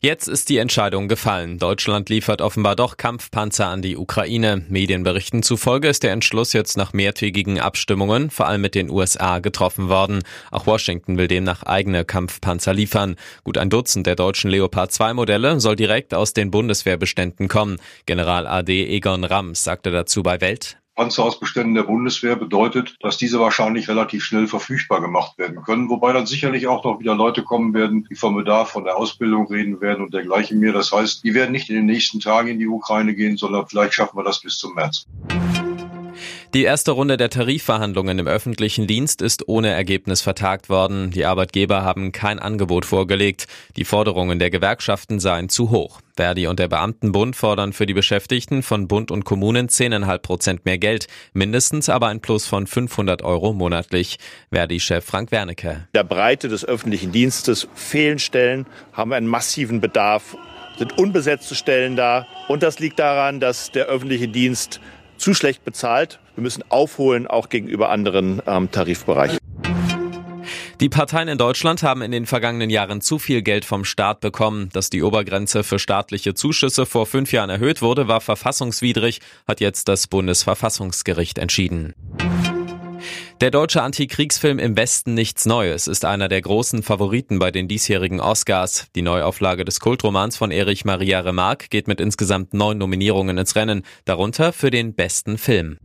Jetzt ist die Entscheidung gefallen. Deutschland liefert offenbar doch Kampfpanzer an die Ukraine. Medienberichten zufolge ist der Entschluss jetzt nach mehrtägigen Abstimmungen, vor allem mit den USA, getroffen worden. Auch Washington will demnach eigene Kampfpanzer liefern. Gut ein Dutzend der deutschen Leopard 2 Modelle soll direkt aus den Bundeswehrbeständen kommen. General AD Egon Rams sagte dazu bei Welt. Panzerausbeständen der Bundeswehr bedeutet, dass diese wahrscheinlich relativ schnell verfügbar gemacht werden können, wobei dann sicherlich auch noch wieder Leute kommen werden, die vom Bedarf von der Ausbildung reden werden und dergleichen mehr. Das heißt, die werden nicht in den nächsten Tagen in die Ukraine gehen, sondern vielleicht schaffen wir das bis zum März. Die erste Runde der Tarifverhandlungen im öffentlichen Dienst ist ohne Ergebnis vertagt worden. Die Arbeitgeber haben kein Angebot vorgelegt. Die Forderungen der Gewerkschaften seien zu hoch. Verdi und der Beamtenbund fordern für die Beschäftigten von Bund und Kommunen 10,5 Prozent mehr Geld, mindestens aber ein Plus von 500 Euro monatlich. Verdi-Chef Frank Wernicke. Der Breite des öffentlichen Dienstes fehlen Stellen, haben einen massiven Bedarf, sind unbesetzte Stellen da. Und das liegt daran, dass der öffentliche Dienst zu schlecht bezahlt. Wir müssen aufholen, auch gegenüber anderen ähm, Tarifbereichen. Die Parteien in Deutschland haben in den vergangenen Jahren zu viel Geld vom Staat bekommen. Dass die Obergrenze für staatliche Zuschüsse vor fünf Jahren erhöht wurde, war verfassungswidrig, hat jetzt das Bundesverfassungsgericht entschieden. Der deutsche Antikriegsfilm Im Westen nichts Neues ist einer der großen Favoriten bei den diesjährigen Oscars. Die Neuauflage des Kultromans von Erich Maria Remarque geht mit insgesamt neun Nominierungen ins Rennen, darunter für den besten Film.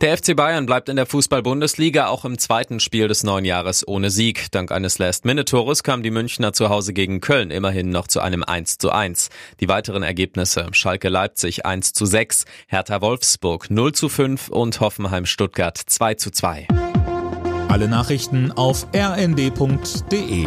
Der FC Bayern bleibt in der Fußball-Bundesliga auch im zweiten Spiel des neuen Jahres ohne Sieg. Dank eines Last-Minute-Tores kamen die Münchner zu Hause gegen Köln immerhin noch zu einem 1 zu 1. Die weiteren Ergebnisse Schalke Leipzig 1 zu 6, Hertha Wolfsburg 0 zu 5 und Hoffenheim Stuttgart 2 zu 2. Alle Nachrichten auf rnd.de